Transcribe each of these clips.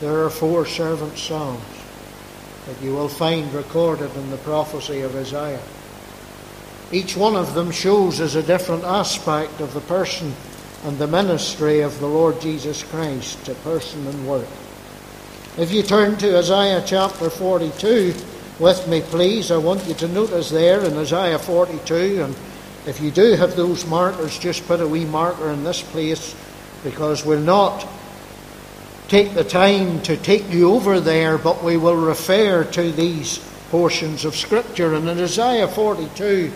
there are four servant songs that you will find recorded in the prophecy of Isaiah. Each one of them shows us a different aspect of the person and the ministry of the Lord Jesus Christ, a person and work. If you turn to Isaiah chapter 42 with me, please, I want you to notice there in Isaiah 42, and if you do have those markers, just put a wee marker in this place because we'll not take the time to take you over there, but we will refer to these portions of Scripture. And in Isaiah 42,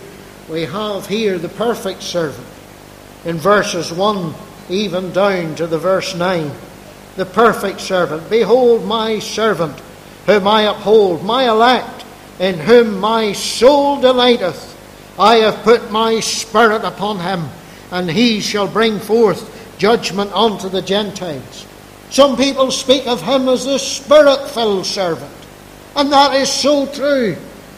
we have here the perfect servant. In verses 1 even down to the verse 9, the perfect servant. Behold, my servant, whom I uphold, my elect, in whom my soul delighteth. I have put my spirit upon him, and he shall bring forth judgment unto the Gentiles. Some people speak of him as the spirit filled servant. And that is so true.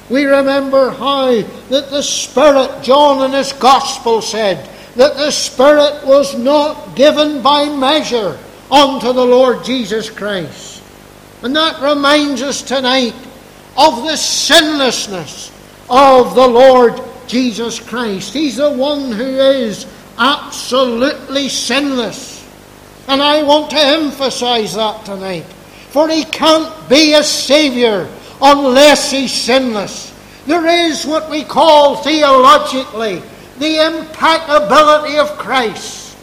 We remember how that the Spirit, John in his Gospel said, that the Spirit was not given by measure unto the Lord Jesus Christ. And that reminds us tonight of the sinlessness of the Lord Jesus Christ. He's the one who is absolutely sinless. And I want to emphasize that tonight. For he can't be a Saviour unless he's sinless. There is what we call theologically the impeccability of Christ.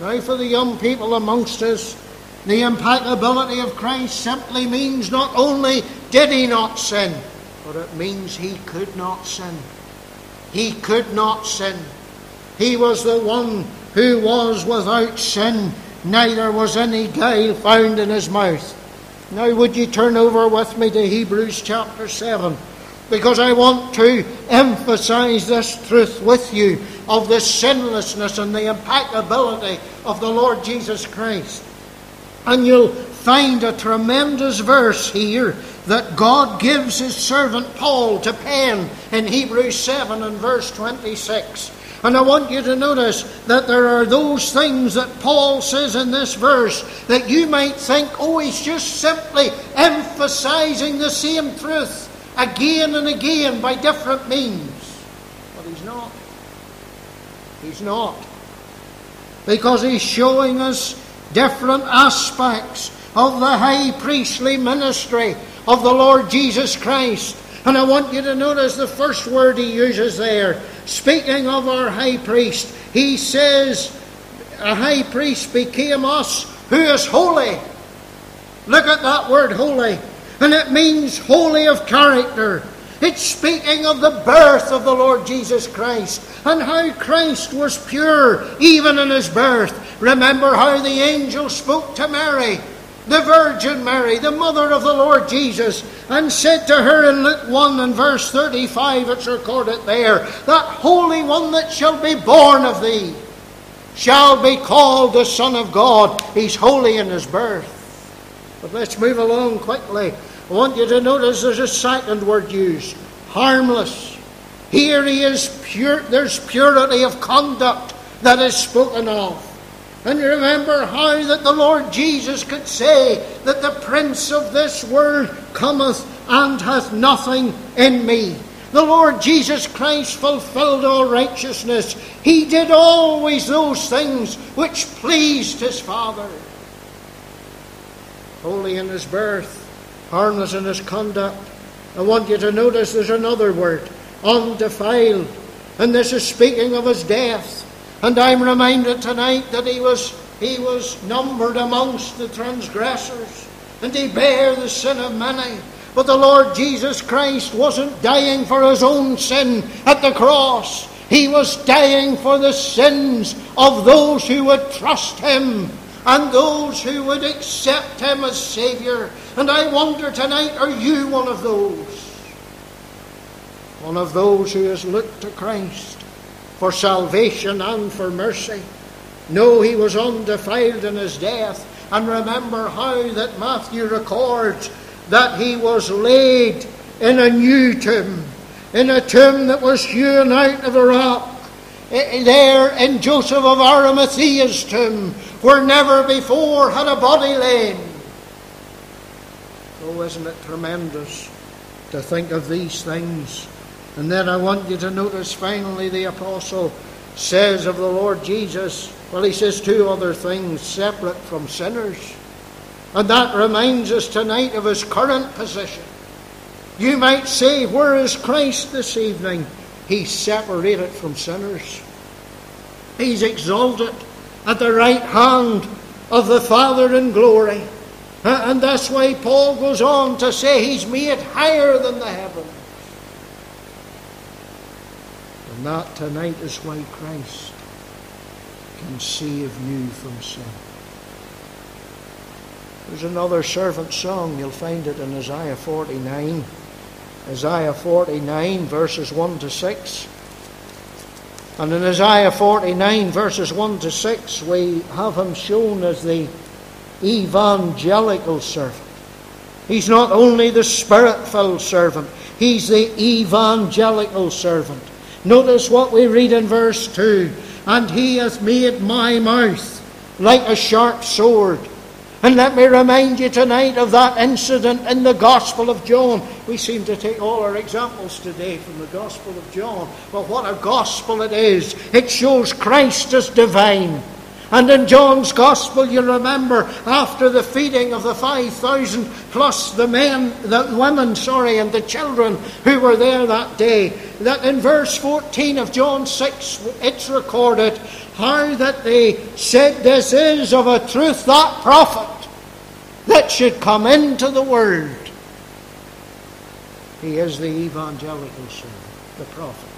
Now, for the young people amongst us, the impeccability of Christ simply means not only did he not sin, but it means he could not sin. He could not sin. He was the one who was without sin neither was any guile found in his mouth. Now, would you turn over with me to Hebrews chapter 7? Because I want to emphasize this truth with you of the sinlessness and the impeccability of the Lord Jesus Christ. And you'll find a tremendous verse here that God gives his servant Paul to pen in Hebrews 7 and verse 26. And I want you to notice that there are those things that Paul says in this verse that you might think, oh, he's just simply emphasizing the same truth again and again by different means. But he's not. He's not. Because he's showing us different aspects of the high priestly ministry of the Lord Jesus Christ. And I want you to notice the first word he uses there speaking of our high priest, he says, A high priest became us who is holy. Look at that word holy. And it means holy of character. It's speaking of the birth of the Lord Jesus Christ and how Christ was pure even in his birth. Remember how the angel spoke to Mary the Virgin Mary, the mother of the Lord Jesus, and said to her in Luke 1 and verse 35, it's recorded there, that Holy One that shall be born of thee shall be called the Son of God. He's holy in his birth. But let's move along quickly. I want you to notice there's a second word used harmless. Here he is pure, there's purity of conduct that is spoken of. And remember how that the Lord Jesus could say that the prince of this world cometh and hath nothing in me. The Lord Jesus Christ fulfilled all righteousness. He did always those things which pleased his Father. Holy in his birth, harmless in his conduct. I want you to notice there's another word, undefiled. And this is speaking of his death. And I'm reminded tonight that he was, he was numbered amongst the transgressors, and he bare the sin of many. But the Lord Jesus Christ wasn't dying for his own sin at the cross. He was dying for the sins of those who would trust him and those who would accept him as Saviour. And I wonder tonight, are you one of those? One of those who has looked to Christ for salvation and for mercy. No, he was undefiled in his death. And remember how that Matthew records that he was laid in a new tomb, in a tomb that was hewn out of a rock. Eh, eh, there in Joseph of Arimathea's tomb, where never before had a body lain. Oh, isn't it tremendous to think of these things? And then I want you to notice finally the apostle says of the Lord Jesus, well, he says two other things separate from sinners. And that reminds us tonight of his current position. You might say, Where is Christ this evening? He's separated from sinners. He's exalted at the right hand of the Father in glory. And that's why Paul goes on to say he's made higher than the heavens. That tonight is why Christ can save you from sin. There's another servant song, you'll find it in Isaiah 49. Isaiah 49, verses 1 to 6. And in Isaiah 49, verses 1 to 6, we have him shown as the evangelical servant. He's not only the spirit filled servant, he's the evangelical servant. Notice what we read in verse 2 And he hath made my mouth like a sharp sword and let me remind you tonight of that incident in the Gospel of John. We seem to take all our examples today from the Gospel of John. But what a gospel it is! It shows Christ as divine. And in John's Gospel, you remember, after the feeding of the 5,000 plus the men, the women, sorry, and the children who were there that day, that in verse 14 of John 6, it's recorded how that they said, This is of a truth that prophet that should come into the world. He is the evangelical son, the prophet.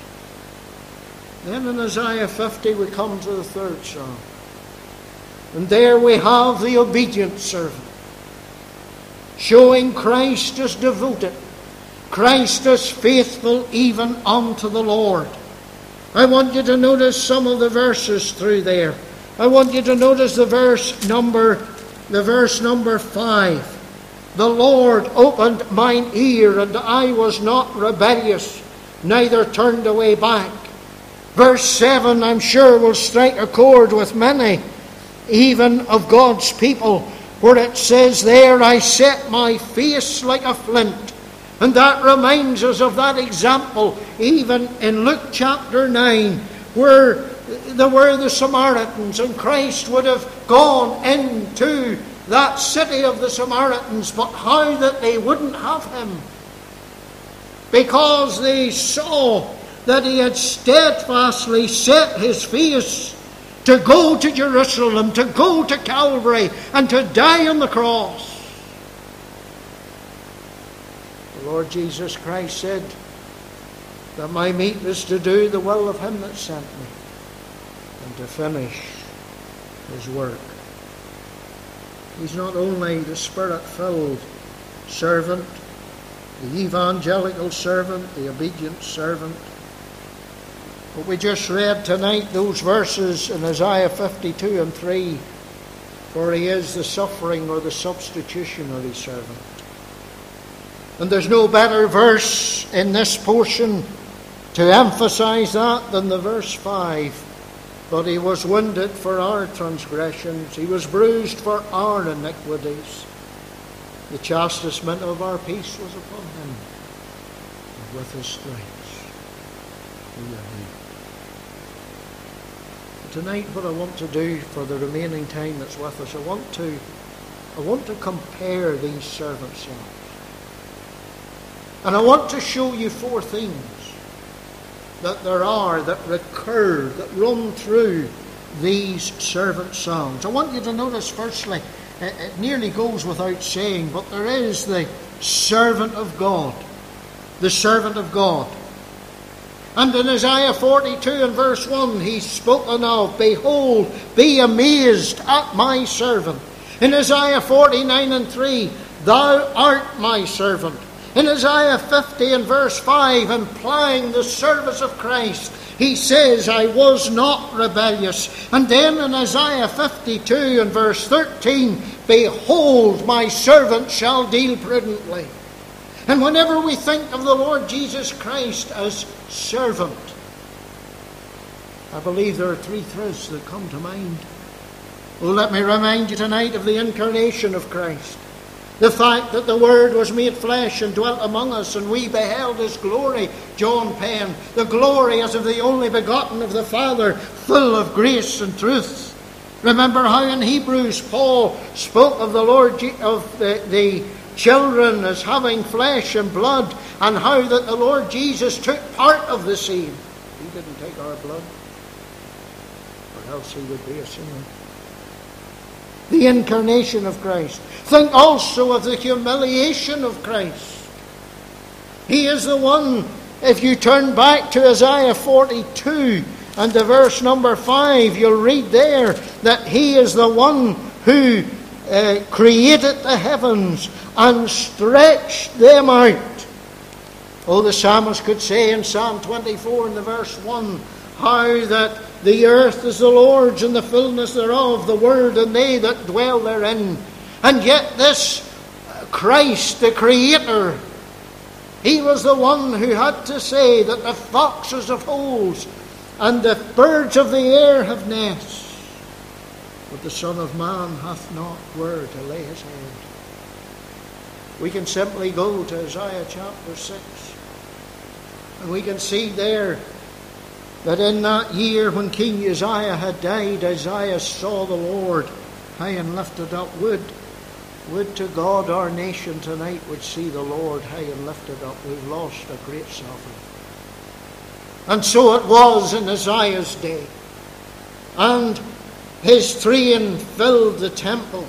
Then in Isaiah 50 we come to the third psalm. And there we have the obedient servant, showing Christ as devoted, Christ as faithful even unto the Lord. I want you to notice some of the verses through there. I want you to notice the verse number the verse number five. The Lord opened mine ear, and I was not rebellious, neither turned away back. Verse 7, I'm sure, will strike a chord with many, even of God's people, where it says, There I set my face like a flint. And that reminds us of that example, even in Luke chapter 9, where there were the Samaritans, and Christ would have gone into that city of the Samaritans, but how that they wouldn't have him. Because they saw that he had steadfastly set his face to go to Jerusalem, to go to Calvary, and to die on the cross. The Lord Jesus Christ said that my meat was to do the will of him that sent me and to finish his work. He's not only the spirit filled servant, the evangelical servant, the obedient servant, but we just read tonight those verses in Isaiah 52 and 3 for he is the suffering or the substitutionary servant. And there's no better verse in this portion to emphasize that than the verse 5 but he was wounded for our transgressions, he was bruised for our iniquities. The chastisement of our peace was upon him, and with his stripes we are healed. Tonight, what I want to do for the remaining time that's with us, I want to, I want to compare these servant songs. And I want to show you four things that there are that recur, that run through these servant songs. I want you to notice, firstly, it, it nearly goes without saying, but there is the servant of God. The servant of God. And in Isaiah 42 and verse 1, he's spoken of, Behold, be amazed at my servant. In Isaiah 49 and 3, Thou art my servant. In Isaiah 50 and verse 5, implying the service of Christ, he says, I was not rebellious. And then in Isaiah 52 and verse 13, Behold, my servant shall deal prudently. And whenever we think of the Lord Jesus Christ as servant, I believe there are three truths that come to mind. Oh, let me remind you tonight of the incarnation of Christ. The fact that the Word was made flesh and dwelt among us, and we beheld His glory, John penned, the glory as of the only begotten of the Father, full of grace and truth. Remember how in Hebrews Paul spoke of the Lord of the, the children as having flesh and blood, and how that the Lord Jesus took part of the same. He didn't take our blood, or else he would be a sinner the incarnation of Christ. Think also of the humiliation of Christ. He is the one, if you turn back to Isaiah 42 and the verse number 5, you'll read there that He is the one who uh, created the heavens and stretched them out. Oh, the psalmist could say in Psalm 24 in the verse 1 how that the earth is the Lord's and the fullness thereof, the world and they that dwell therein. And yet, this Christ, the Creator, he was the one who had to say that the foxes have holes and the birds of the air have nests, but the Son of Man hath not where to lay his head. We can simply go to Isaiah chapter 6, and we can see there that in that year when King Uzziah had died, Isaiah saw the Lord high and lifted up. Would, would to God our nation tonight would see the Lord high and lifted up. We've lost a great sovereign. And so it was in Isaiah's day. And his train filled the temple.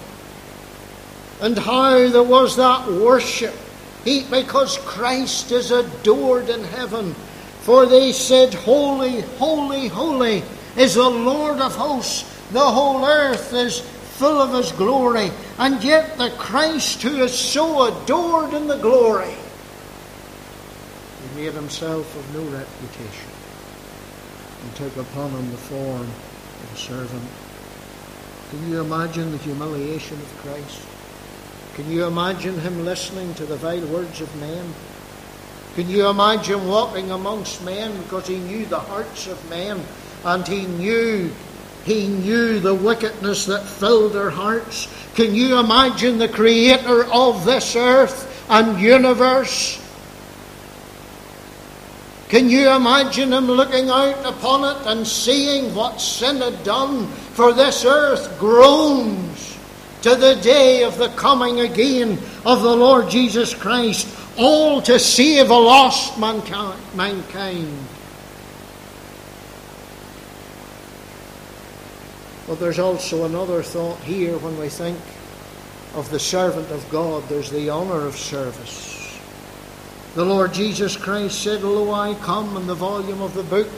And how there was that worship. He, because Christ is adored in heaven for they said, Holy, holy, holy is the Lord of hosts. The whole earth is full of his glory. And yet the Christ who is so adored in the glory, he made himself of no reputation and took upon him the form of a servant. Can you imagine the humiliation of Christ? Can you imagine him listening to the vile words of men? Can you imagine walking amongst men because he knew the hearts of men and he knew he knew the wickedness that filled their hearts? Can you imagine the creator of this earth and universe? Can you imagine him looking out upon it and seeing what sin had done? For this earth groans to the day of the coming again of the Lord Jesus Christ all to save a lost mankind. But there's also another thought here when we think of the servant of God, there's the honour of service. The Lord Jesus Christ said, Lo, I come in the volume of the book.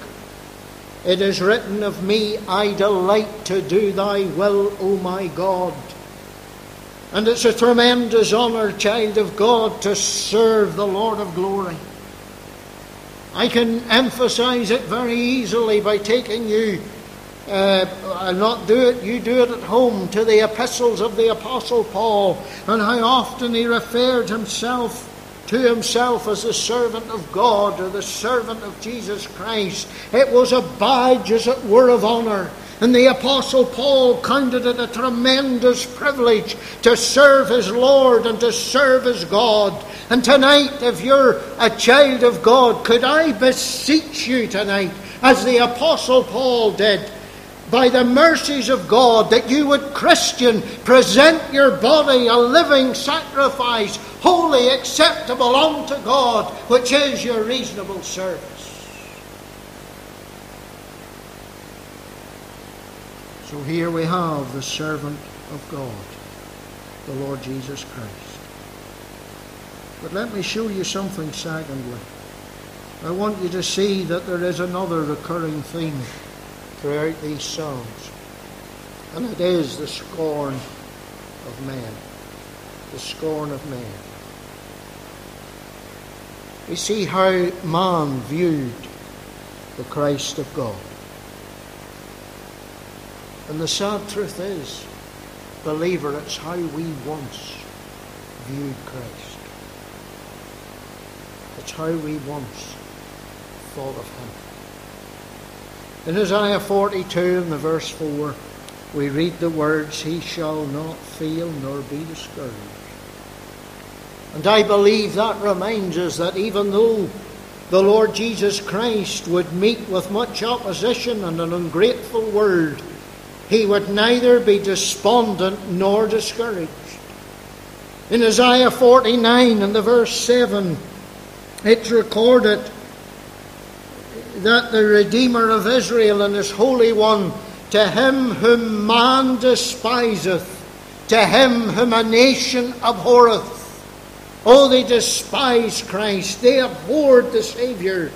It is written of me, I delight to do thy will, O my God. And it's a tremendous honour, child of God, to serve the Lord of glory. I can emphasize it very easily by taking you, uh, I'll not do it, you do it at home, to the epistles of the Apostle Paul, and how often he referred himself to himself as the servant of God or the servant of Jesus Christ. It was a badge, as it were, of honour. And the Apostle Paul counted it a tremendous privilege to serve his Lord and to serve his God. And tonight, if you're a child of God, could I beseech you tonight, as the Apostle Paul did, by the mercies of God, that you would, Christian, present your body a living sacrifice, holy, acceptable unto God, which is your reasonable service. So here we have the servant of God, the Lord Jesus Christ. But let me show you something secondly. I want you to see that there is another recurring theme throughout these Psalms, and it is the scorn of man. The scorn of man. We see how man viewed the Christ of God. And the sad truth is, believer, it's how we once viewed Christ. It's how we once thought of Him. In Isaiah 42 and the verse 4, we read the words, He shall not fail nor be discouraged And I believe that reminds us that even though the Lord Jesus Christ would meet with much opposition and an ungrateful world, he would neither be despondent nor discouraged. In Isaiah 49 and the verse 7, it's recorded that the Redeemer of Israel and his Holy One, to him whom man despiseth, to him whom a nation abhorreth, Oh, they despise Christ. They abhorred the Saviour.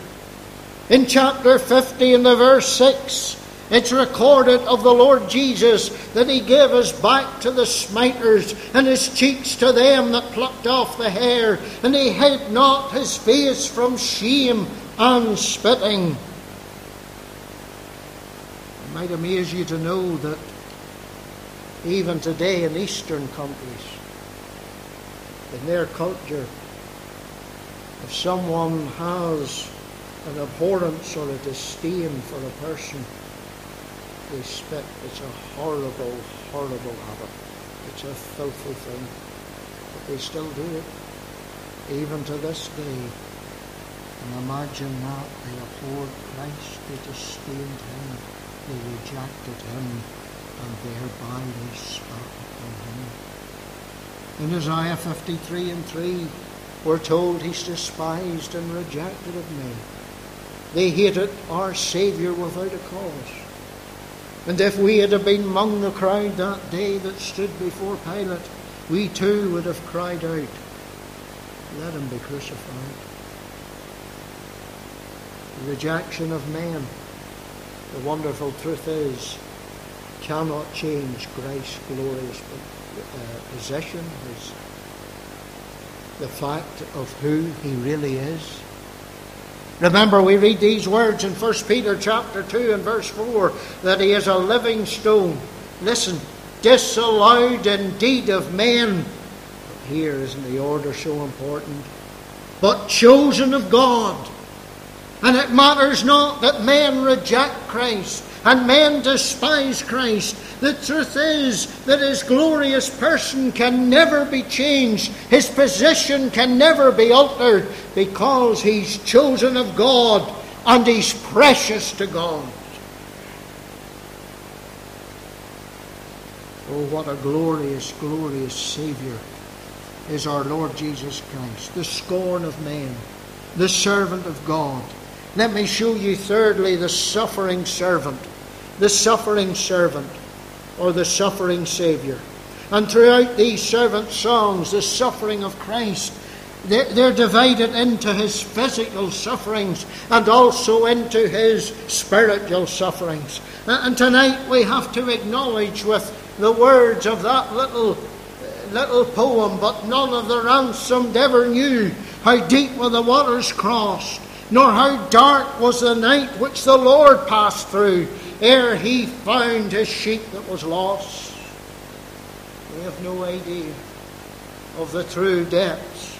In chapter 50, in the verse 6, it's recorded of the Lord Jesus that he gave his back to the smiters and his cheeks to them that plucked off the hair, and he hid not his face from shame and spitting. It might amaze you to know that even today in Eastern countries, in their culture, if someone has an abhorrence or a disdain for a person, they spit. It's a horrible, horrible habit. It's a filthy thing. But they still do it, even to this day. And imagine that. They abhorred Christ, they disdained him, they rejected him, and thereby they spat upon him. In Isaiah 53 and 3, we're told he's despised and rejected of men. They hated our Saviour without a cause. And if we had been among the crowd that day that stood before Pilate, we too would have cried out, Let him be crucified. Rejection of men, the wonderful truth is, cannot change Christ's glorious uh, possession, his, the fact of who he really is. Remember, we read these words in 1 Peter chapter 2 and verse 4 that he is a living stone. Listen, disallowed indeed of men. But here isn't the order so important. But chosen of God. And it matters not that men reject Christ and men despise Christ. The truth is that his glorious person can never be changed, his position can never be altered because he's chosen of God and he's precious to God. Oh, what a glorious, glorious Saviour is our Lord Jesus Christ, the scorn of men, the servant of God. Let me show you, thirdly, the suffering servant the suffering servant or the suffering Saviour. And throughout these servant songs, the suffering of Christ, they're divided into his physical sufferings and also into his spiritual sufferings. And tonight we have to acknowledge with the words of that little little poem, but none of the ransomed ever knew how deep were the waters crossed, nor how dark was the night which the Lord passed through ere he found his sheep that was lost. We have no idea of the true depths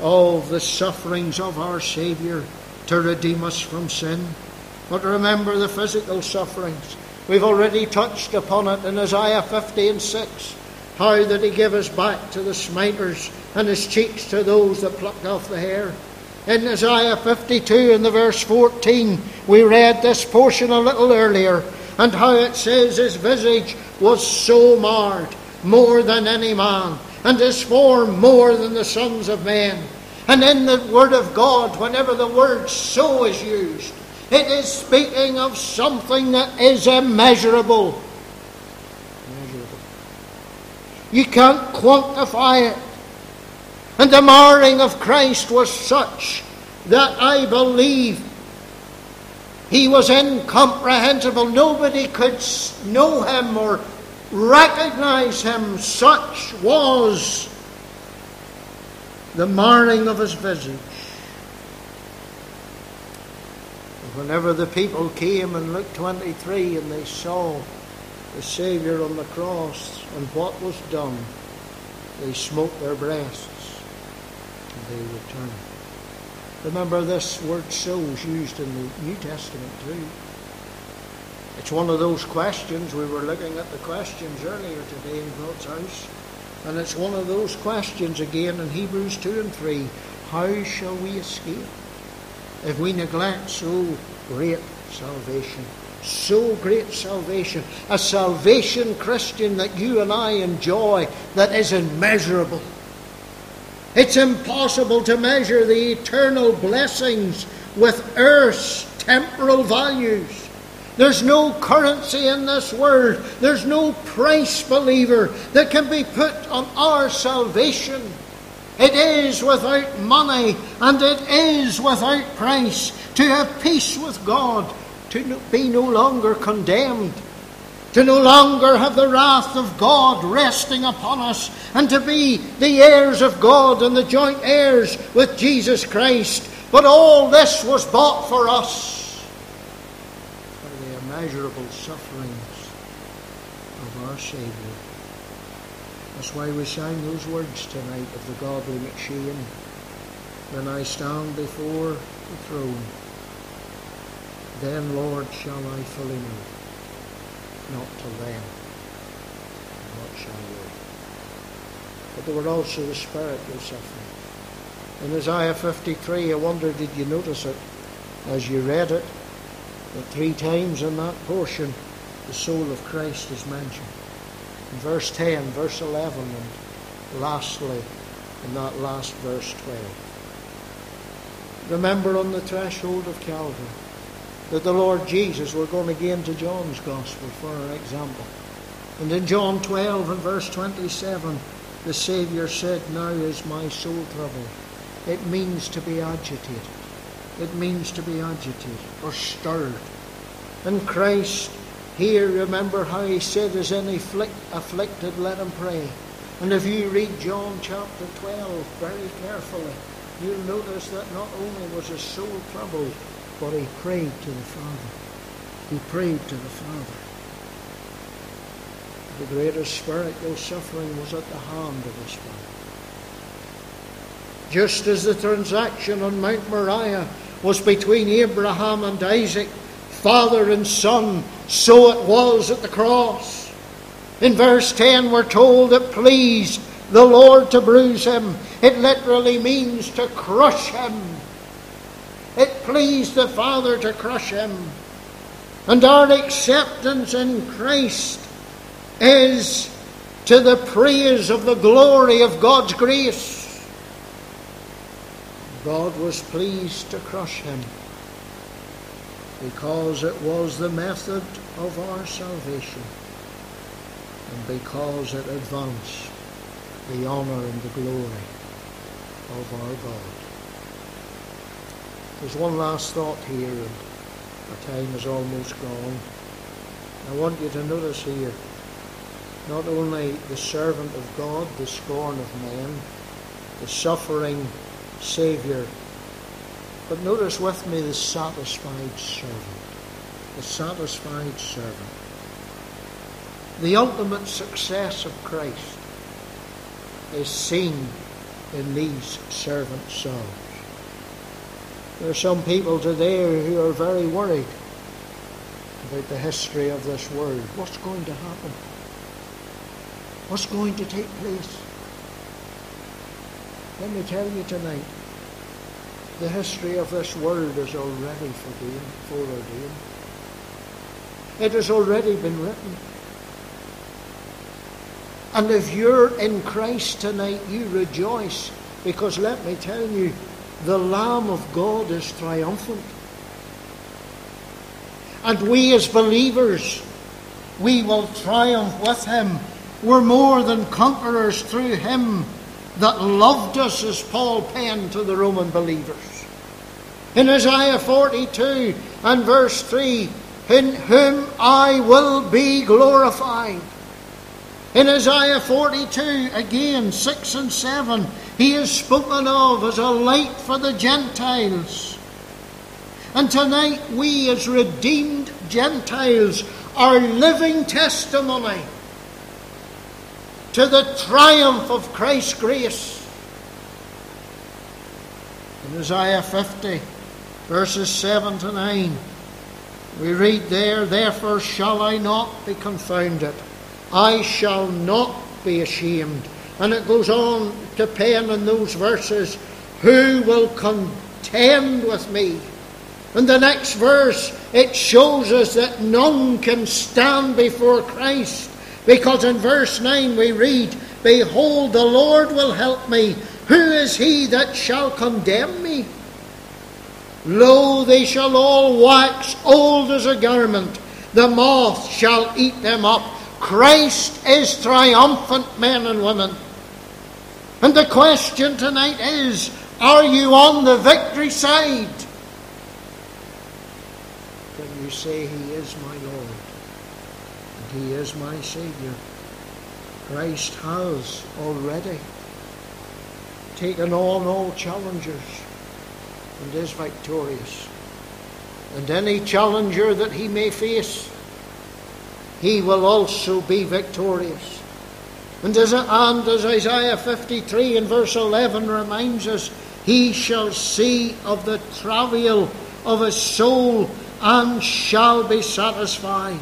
of the sufferings of our Saviour to redeem us from sin. But remember the physical sufferings. We've already touched upon it in Isaiah 50 and 6. How that he gave his back to the smiters and his cheeks to those that plucked off the hair. In Isaiah 52 in the verse 14, we read this portion a little earlier, and how it says his visage was so marred, more than any man, and his form more than the sons of men. And in the Word of God, whenever the word so is used, it is speaking of something that is immeasurable. Immeasurable. You can't quantify it. And the marring of Christ was such that I believe he was incomprehensible. Nobody could know him or recognize him. Such was the marring of his visage. Whenever the people came in Luke 23 and they saw the Saviour on the cross and what was done, they smote their breasts they return. Remember, this word so is used in the New Testament too. It's one of those questions. We were looking at the questions earlier today in God's house. And it's one of those questions again in Hebrews 2 and 3. How shall we escape if we neglect so great salvation? So great salvation. A salvation, Christian, that you and I enjoy that is immeasurable. It's impossible to measure the eternal blessings with earth's temporal values. There's no currency in this world. There's no price, believer, that can be put on our salvation. It is without money and it is without price to have peace with God, to be no longer condemned, to no longer have the wrath of God resting upon us, and to be the heirs of God and the joint heirs with Jesus Christ. But all this was bought for us by the immeasurable sufferings of our Saviour. That's why we sang those words tonight of the godly McCheyne. When I stand before the throne, then, Lord, shall I fully know, not to them, what shall we? But there were also the spiritual suffering. In Isaiah 53, I wonder, did you notice it as you read it? That three times in that portion, the soul of Christ is mentioned. In verse 10, verse 11, and lastly, in that last verse 12. Remember on the threshold of Calvary that the Lord Jesus, we're going again to John's Gospel for our example. And in John 12 and verse 27, the Saviour said, Now is my soul troubled. It means to be agitated. It means to be agitated or stirred. And Christ, here, remember how he said, As any afflicted, let him pray. And if you read John chapter 12 very carefully, you'll notice that not only was his soul troubled, but he prayed to the Father. He prayed to the Father. The greatest spiritual suffering was at the hand of his Father. Just as the transaction on Mount Moriah was between Abraham and Isaac, father and son, so it was at the cross. In verse 10, we're told it pleased the Lord to bruise him. It literally means to crush him. It pleased the Father to crush him. And our acceptance in Christ is to the praise of the glory of God's grace. God was pleased to crush him because it was the method of our salvation and because it advanced the honour and the glory of our God. There's one last thought here, and our time is almost gone. I want you to notice here not only the servant of God, the scorn of men, the suffering Saviour. But notice with me the satisfied servant. The satisfied servant. The ultimate success of Christ is seen in these servant songs. There are some people today who are very worried about the history of this world. What's going to happen? What's going to take place? Let me tell you tonight, the history of this world is already foreordained. It has already been written. And if you're in Christ tonight, you rejoice because let me tell you, the Lamb of God is triumphant. And we as believers, we will triumph with him. We're more than conquerors through him that loved us, as Paul penned to the Roman believers. In Isaiah 42 and verse 3, in whom I will be glorified. In Isaiah 42, again, 6 and 7, he is spoken of as a light for the Gentiles. And tonight, we as redeemed Gentiles are living testimony to the triumph of Christ's grace. In Isaiah 50, verses 7 to 9, we read there, Therefore shall I not be confounded, I shall not be ashamed. And it goes on to pen in those verses, Who will contend with me? In the next verse, it shows us that none can stand before Christ. Because in verse 9 we read, Behold, the Lord will help me. Who is he that shall condemn me? Lo, they shall all wax old as a garment. The moth shall eat them up. Christ is triumphant, men and women. And the question tonight is are you on the victory side? Can you say, He is my Lord and He is my Saviour? Christ has already taken on all challengers and is victorious. And any challenger that he may face, he will also be victorious. And as, and as Isaiah 53 and verse 11 reminds us, he shall see of the travail of his soul and shall be satisfied.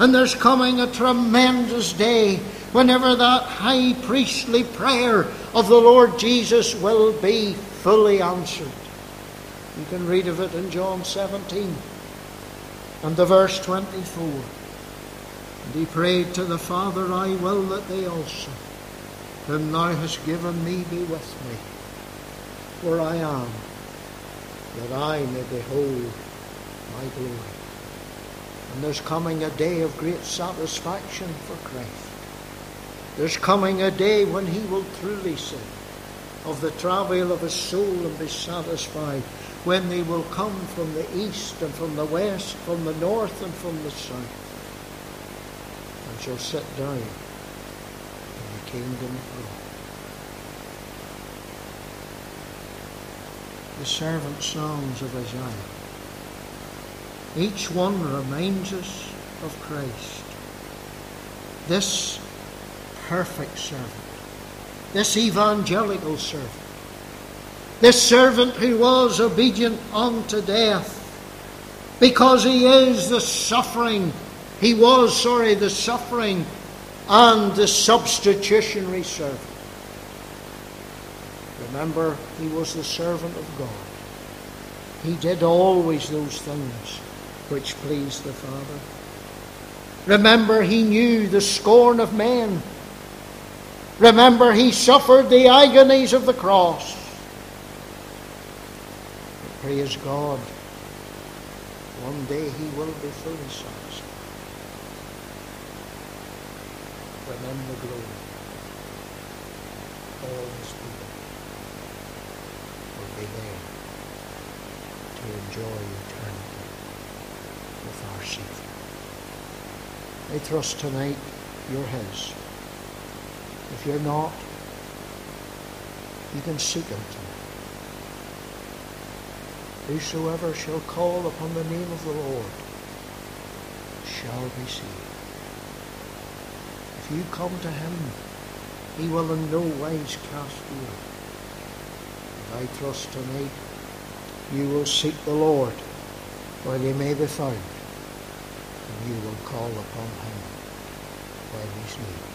And there's coming a tremendous day whenever that high priestly prayer of the Lord Jesus will be fully answered. You can read of it in John 17 and the verse 24. And he prayed to the Father, I will that they also, whom thou hast given me, be with me, where I am, that I may behold my glory. And there's coming a day of great satisfaction for Christ. There's coming a day when he will truly say of the travail of his soul and be satisfied, when they will come from the east and from the west, from the north and from the south, shall sit down in the kingdom of God. The servant songs of Isaiah. Each one reminds us of Christ. This perfect servant, this evangelical servant, this servant who was obedient unto death, because he is the suffering, he was, sorry, the suffering and the substitutionary servant. Remember, he was the servant of God. He did always those things which pleased the Father. Remember, he knew the scorn of men Remember, he suffered the agonies of the cross. But praise God, one day he will be fully satisfied. In the glory, all his people will be there to enjoy eternity with our Savior. I trust tonight you're his. If you're not, you can seek him tonight. Whosoever shall call upon the name of the Lord shall be saved. You come to him, he will in no wise cast you. And I trust tonight you will seek the Lord while he may be found, and you will call upon him while he's near.